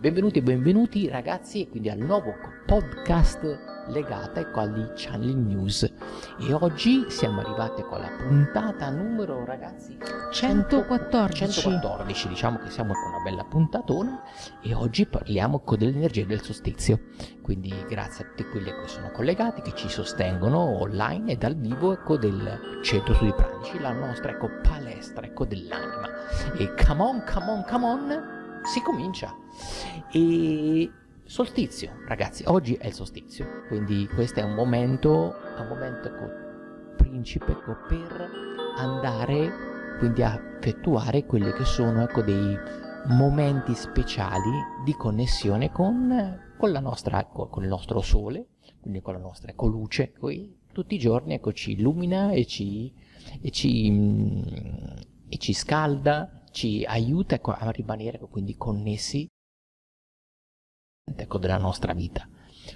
Benvenuti e benvenuti ragazzi quindi al nuovo podcast legato ecco, agli Channel News. E oggi siamo arrivati con la puntata numero ragazzi 114 114 diciamo che siamo con una bella puntatona e oggi parliamo dell'energia del solstizio quindi grazie a tutti quelli che sono collegati che ci sostengono online e dal vivo ecco del centro studi pratici la nostra ecco palestra ecco dell'anima. E come on come on come on si comincia. E solstizio, ragazzi, oggi è il solstizio, quindi questo è un momento, un momento ecco, principe ecco, per andare quindi a effettuare quelli che sono ecco, dei momenti speciali di connessione con, con, nostra, ecco, con il nostro sole, quindi con la nostra ecco, luce, qui. Tutti i giorni ecco, ci illumina e ci, e ci, mm, e ci scalda ci aiuta a rimanere quindi connessi ecco, della nostra vita.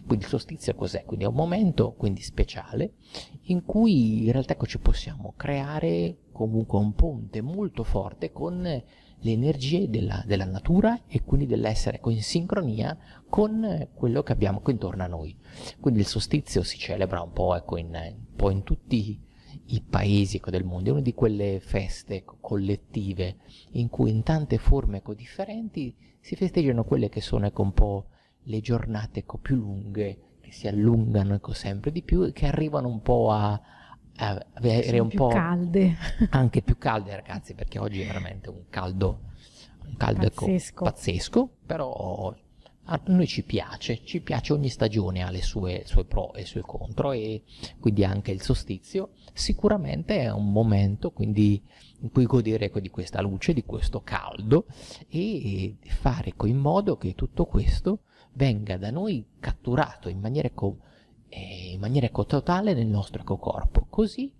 Quindi il solstizio cos'è? Quindi è un momento quindi speciale in cui in realtà ecco, ci possiamo creare comunque un ponte molto forte con le energie della, della natura e quindi dell'essere in sincronia con quello che abbiamo intorno a noi. Quindi il solstizio si celebra un po', ecco, in, un po in tutti i paesi ecco, del mondo, è una di quelle feste ecco, collettive in cui in tante forme ecco, differenti si festeggiano quelle che sono ecco, un po' le giornate ecco, più lunghe, che si allungano ecco, sempre di più e che arrivano un po' a, a avere un po' calde. anche più calde ragazzi perché oggi è veramente un caldo, un caldo pazzesco. pazzesco però a noi ci piace, ci piace ogni stagione ha le sue, sue pro e i suoi contro e quindi anche il solstizio sicuramente è un momento quindi in cui godere ecco, di questa luce, di questo caldo e fare ecco, in modo che tutto questo venga da noi catturato in maniera, ecco, eh, in maniera ecco, totale nel nostro corpo, così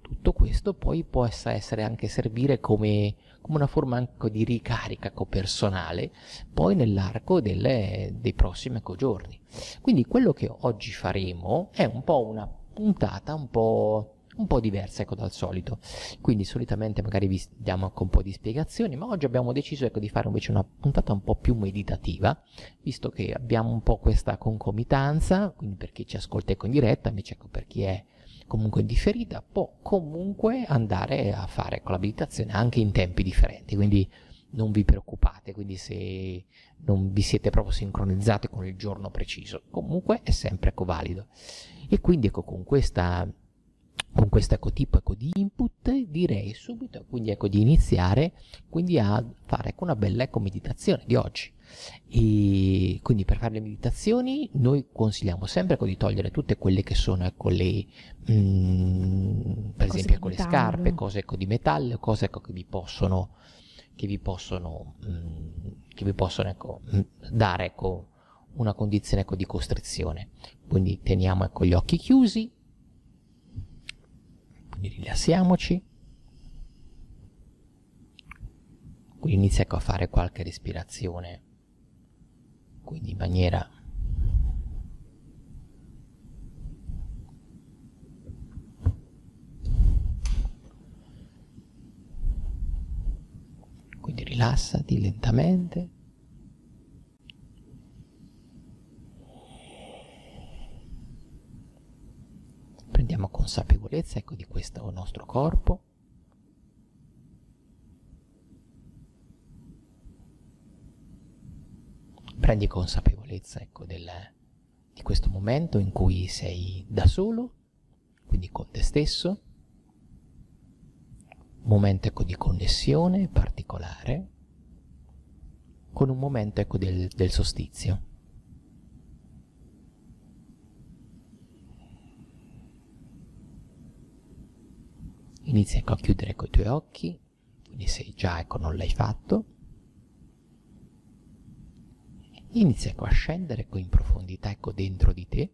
tutto questo poi può essere anche servire come, come una forma anche di ricarica personale poi nell'arco delle, dei prossimi ecco, giorni. Quindi quello che oggi faremo è un po' una puntata un po' un po' diversa ecco, dal solito. Quindi solitamente magari vi diamo anche un po' di spiegazioni, ma oggi abbiamo deciso ecco, di fare invece una puntata un po' più meditativa, visto che abbiamo un po' questa concomitanza, quindi per chi ci ascolta ecco in diretta, invece ecco per chi è comunque differita, può comunque andare a fare con la meditazione anche in tempi differenti, quindi non vi preoccupate, quindi se non vi siete proprio sincronizzati con il giorno preciso, comunque è sempre ecco valido. E quindi ecco con questa con questo ecco tipo ecco di input direi subito quindi ecco di iniziare quindi a fare ecco una bella ecco meditazione di oggi e quindi per fare le meditazioni noi consigliamo sempre di togliere tutte quelle che sono ecco, le, mm, per Cose esempio ecco, le scarpe, cose ecco, di metallo, cose ecco, che vi possono, che vi possono, mm, che vi possono ecco, mm, dare ecco, una condizione ecco, di costrizione. Quindi teniamo ecco, gli occhi chiusi, quindi rilassiamoci. Quindi inizia ecco, a fare qualche respirazione quindi in maniera quindi rilassati lentamente. Prendiamo consapevolezza ecco di questo nostro corpo prendi consapevolezza ecco, del, di questo momento in cui sei da solo, quindi con te stesso, un momento ecco, di connessione particolare, con un momento ecco, del, del solstizio. Inizia ecco, a chiudere ecco, i tuoi occhi, quindi se già ecco, non l'hai fatto, inizia ecco, a scendere ecco, in profondità ecco, dentro di te.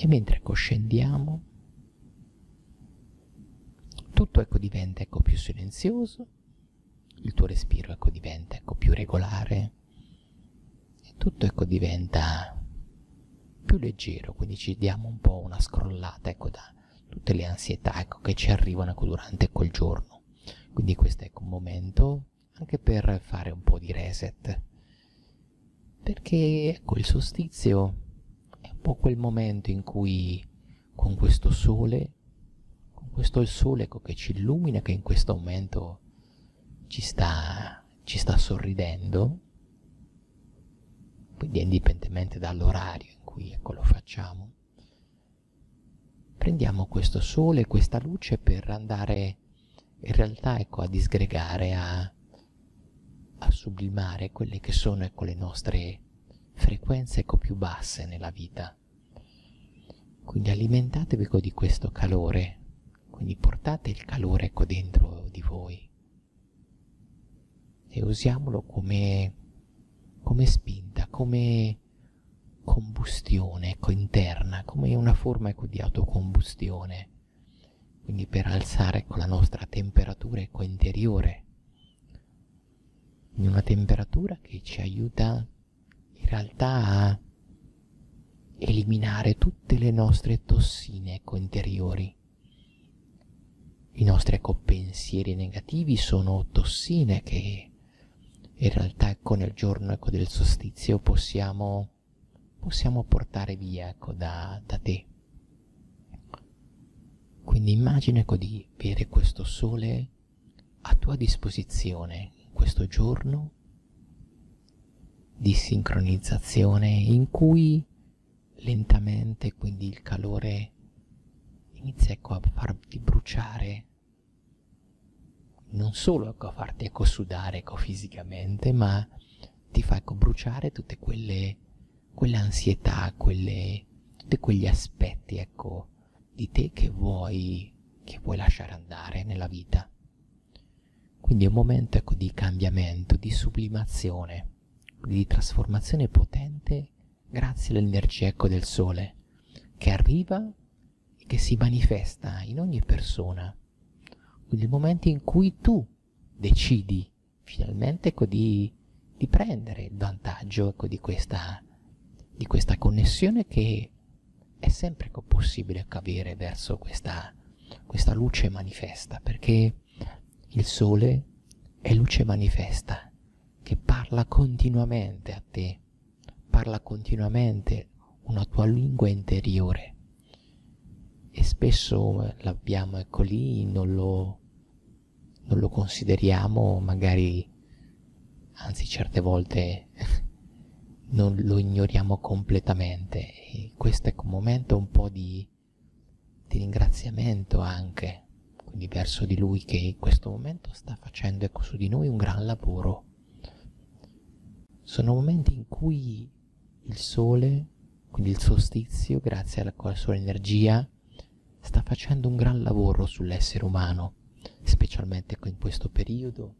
E mentre ecco, scendiamo tutto ecco, diventa ecco, più silenzioso il tuo respiro ecco, diventa ecco, più regolare e tutto ecco, diventa più leggero. Quindi ci diamo un po' una scrollata ecco, da tutte le ansietà ecco, che ci arrivano ecco, durante quel giorno Quindi questo è un momento anche per fare un po' di reset. Perché ecco il solstizio è un po' quel momento in cui con questo sole, con questo il sole ecco, che ci illumina, che in questo momento ci sta, ci sta sorridendo, quindi indipendentemente dall'orario in cui ecco, lo facciamo, prendiamo questo sole, questa luce per andare in realtà ecco, a disgregare, a, a sublimare quelle che sono ecco, le nostre frequenze ecco, più basse nella vita. Quindi alimentatevi ecco, di questo calore, quindi portate il calore ecco, dentro di voi. E usiamolo come, come spinta, come combustione ecco, interna, come una forma ecco, di autocombustione, quindi per alzare ecco, la nostra temperatura ecco, interiore, quindi una temperatura che ci aiuta in realtà a eliminare tutte le nostre tossine ecco, interiori. I nostri ecco, pensieri negativi sono tossine che in realtà ecco nel giorno ecco, del solstizio possiamo, possiamo portare via ecco, da, da te. Quindi immagina ecco, di avere questo sole a tua disposizione in questo giorno di sincronizzazione in cui lentamente quindi il calore inizia ecco, a farti bruciare non solo ecco, a farti ecco, sudare ecco, fisicamente, ma ti fa ecco, bruciare tutte quelle, quelle ansietà, quelle, tutti quegli aspetti ecco, di te che vuoi, che vuoi lasciare andare nella vita. Quindi è un momento ecco, di cambiamento, di sublimazione, di trasformazione potente grazie all'energia ecco, del sole che arriva e che si manifesta in ogni persona quindi il momento in cui tu decidi finalmente ecco, di, di prendere il vantaggio ecco, di, questa, di questa connessione che è sempre possibile avere verso questa, questa luce manifesta, perché il sole è luce manifesta che parla continuamente a te, parla continuamente una tua lingua interiore. E spesso l'abbiamo ecco lì, non lo, non lo consideriamo, magari, anzi certe volte non lo ignoriamo completamente e questo è un momento un po' di, di ringraziamento anche, quindi verso di lui che in questo momento sta facendo ecco su di noi un gran lavoro. Sono momenti in cui il sole, quindi il solstizio, grazie alla sua energia, sta facendo un gran lavoro sull'essere umano, specialmente in questo periodo,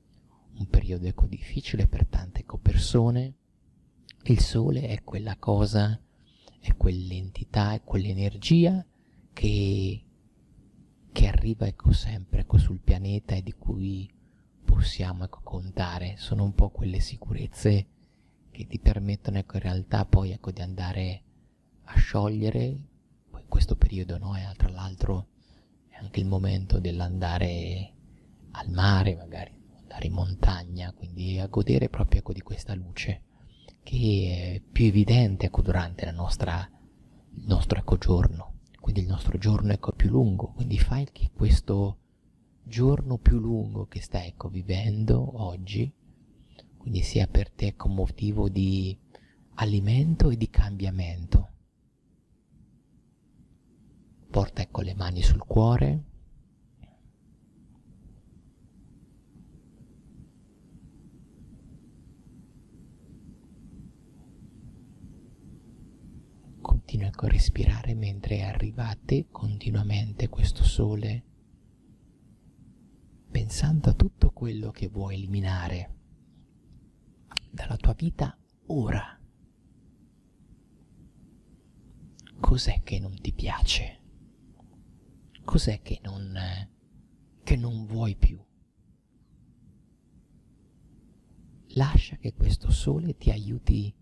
un periodo ecco difficile per tante ecco persone. Il sole è quella cosa, è quell'entità, è quell'energia che, che arriva ecco sempre ecco sul pianeta e di cui possiamo ecco contare. Sono un po' quelle sicurezze che ti permettono ecco in realtà poi ecco di andare a sciogliere questo periodo no? e tra l'altro è anche il momento dell'andare al mare magari, andare in montagna, quindi a godere proprio ecco, di questa luce che è più evidente ecco, durante nostra, il nostro ecco, giorno, quindi il nostro giorno ecco, più lungo, quindi fai che questo giorno più lungo che stai ecco, vivendo oggi, quindi sia per te ecco, motivo di alimento e di cambiamento porta ecco le mani sul cuore. Continua a respirare mentre arriva a te continuamente questo sole, pensando a tutto quello che vuoi eliminare dalla tua vita ora. Cos'è che non ti piace? cos'è che non, che non vuoi più? Lascia che questo sole ti aiuti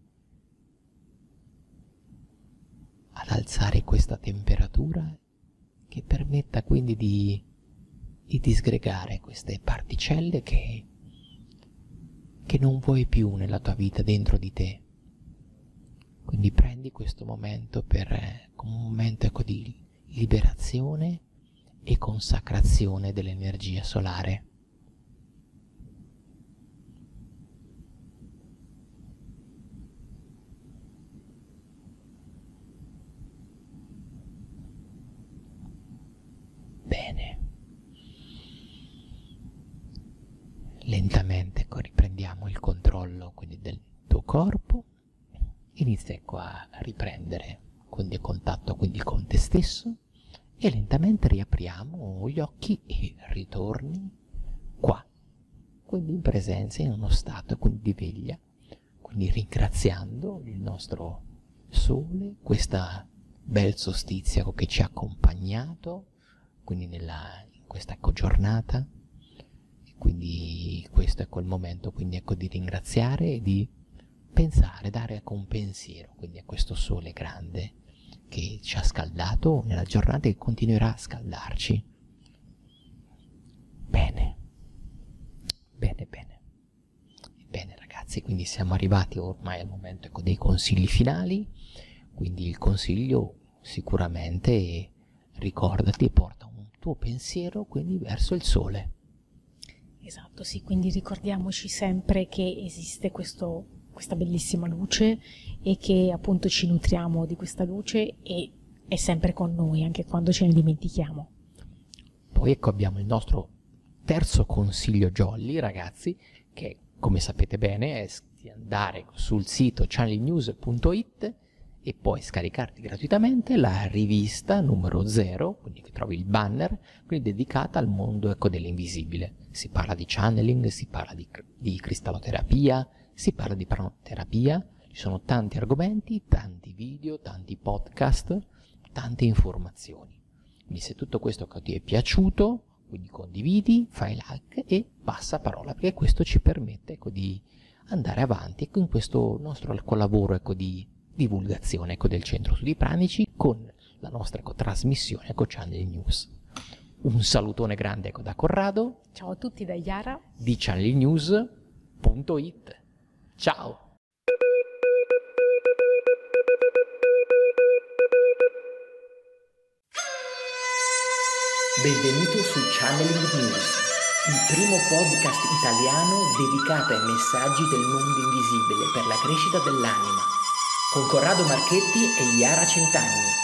ad alzare questa temperatura che permetta quindi di e disgregare queste particelle che, che non vuoi più nella tua vita dentro di te. Quindi prendi questo momento per, eh, come un momento ecco, di liberazione e consacrazione dell'energia solare. Bene. Lentamente ecco, riprendiamo il controllo quindi del tuo corpo. Inizia ecco, a riprendere quindi contatto quindi con te stesso e lentamente riapriamo gli occhi e ritorni qua. Quindi in presenza, in uno stato quindi di veglia, quindi ringraziando il nostro sole, questa bel solstizio che ci ha accompagnato quindi nella, in questa ecco, giornata. Quindi questo è quel momento quindi, ecco, di ringraziare e di pensare, dare ecco, un pensiero quindi a questo sole grande che ci ha scaldato nella giornata e continuerà a scaldarci. Bene, bene, bene. Bene ragazzi, quindi siamo arrivati ormai al momento ecco, dei consigli finali, quindi il consiglio sicuramente ricordati porta tuo pensiero quindi verso il sole. Esatto, sì, quindi ricordiamoci sempre che esiste questo, questa bellissima luce e che appunto ci nutriamo di questa luce e è sempre con noi anche quando ce ne dimentichiamo. Poi ecco abbiamo il nostro terzo consiglio jolly ragazzi che come sapete bene è di andare sul sito channelnews.it e puoi scaricarti gratuitamente la rivista numero 0, quindi che trovi il banner, quindi dedicata al mondo ecco, dell'invisibile. Si parla di channeling, si parla di, di cristalloterapia, si parla di pranoterapia, ci sono tanti argomenti, tanti video, tanti podcast, tante informazioni. Quindi se tutto questo ti è piaciuto, quindi condividi, fai like e passa parola, perché questo ci permette ecco, di andare avanti ecco, in questo nostro lavoro ecco, di divulgazione ecco, del Centro Studi Pranici con la nostra ecco, trasmissione ecco, Channel News. Un salutone grande ecco, da Corrado. Ciao a tutti da Iara. Di channelnews.it. Ciao! Benvenuto su Channeling News, il primo podcast italiano dedicato ai messaggi del mondo invisibile per la crescita dell'anima con Corrado Marchetti e Iara Centanni.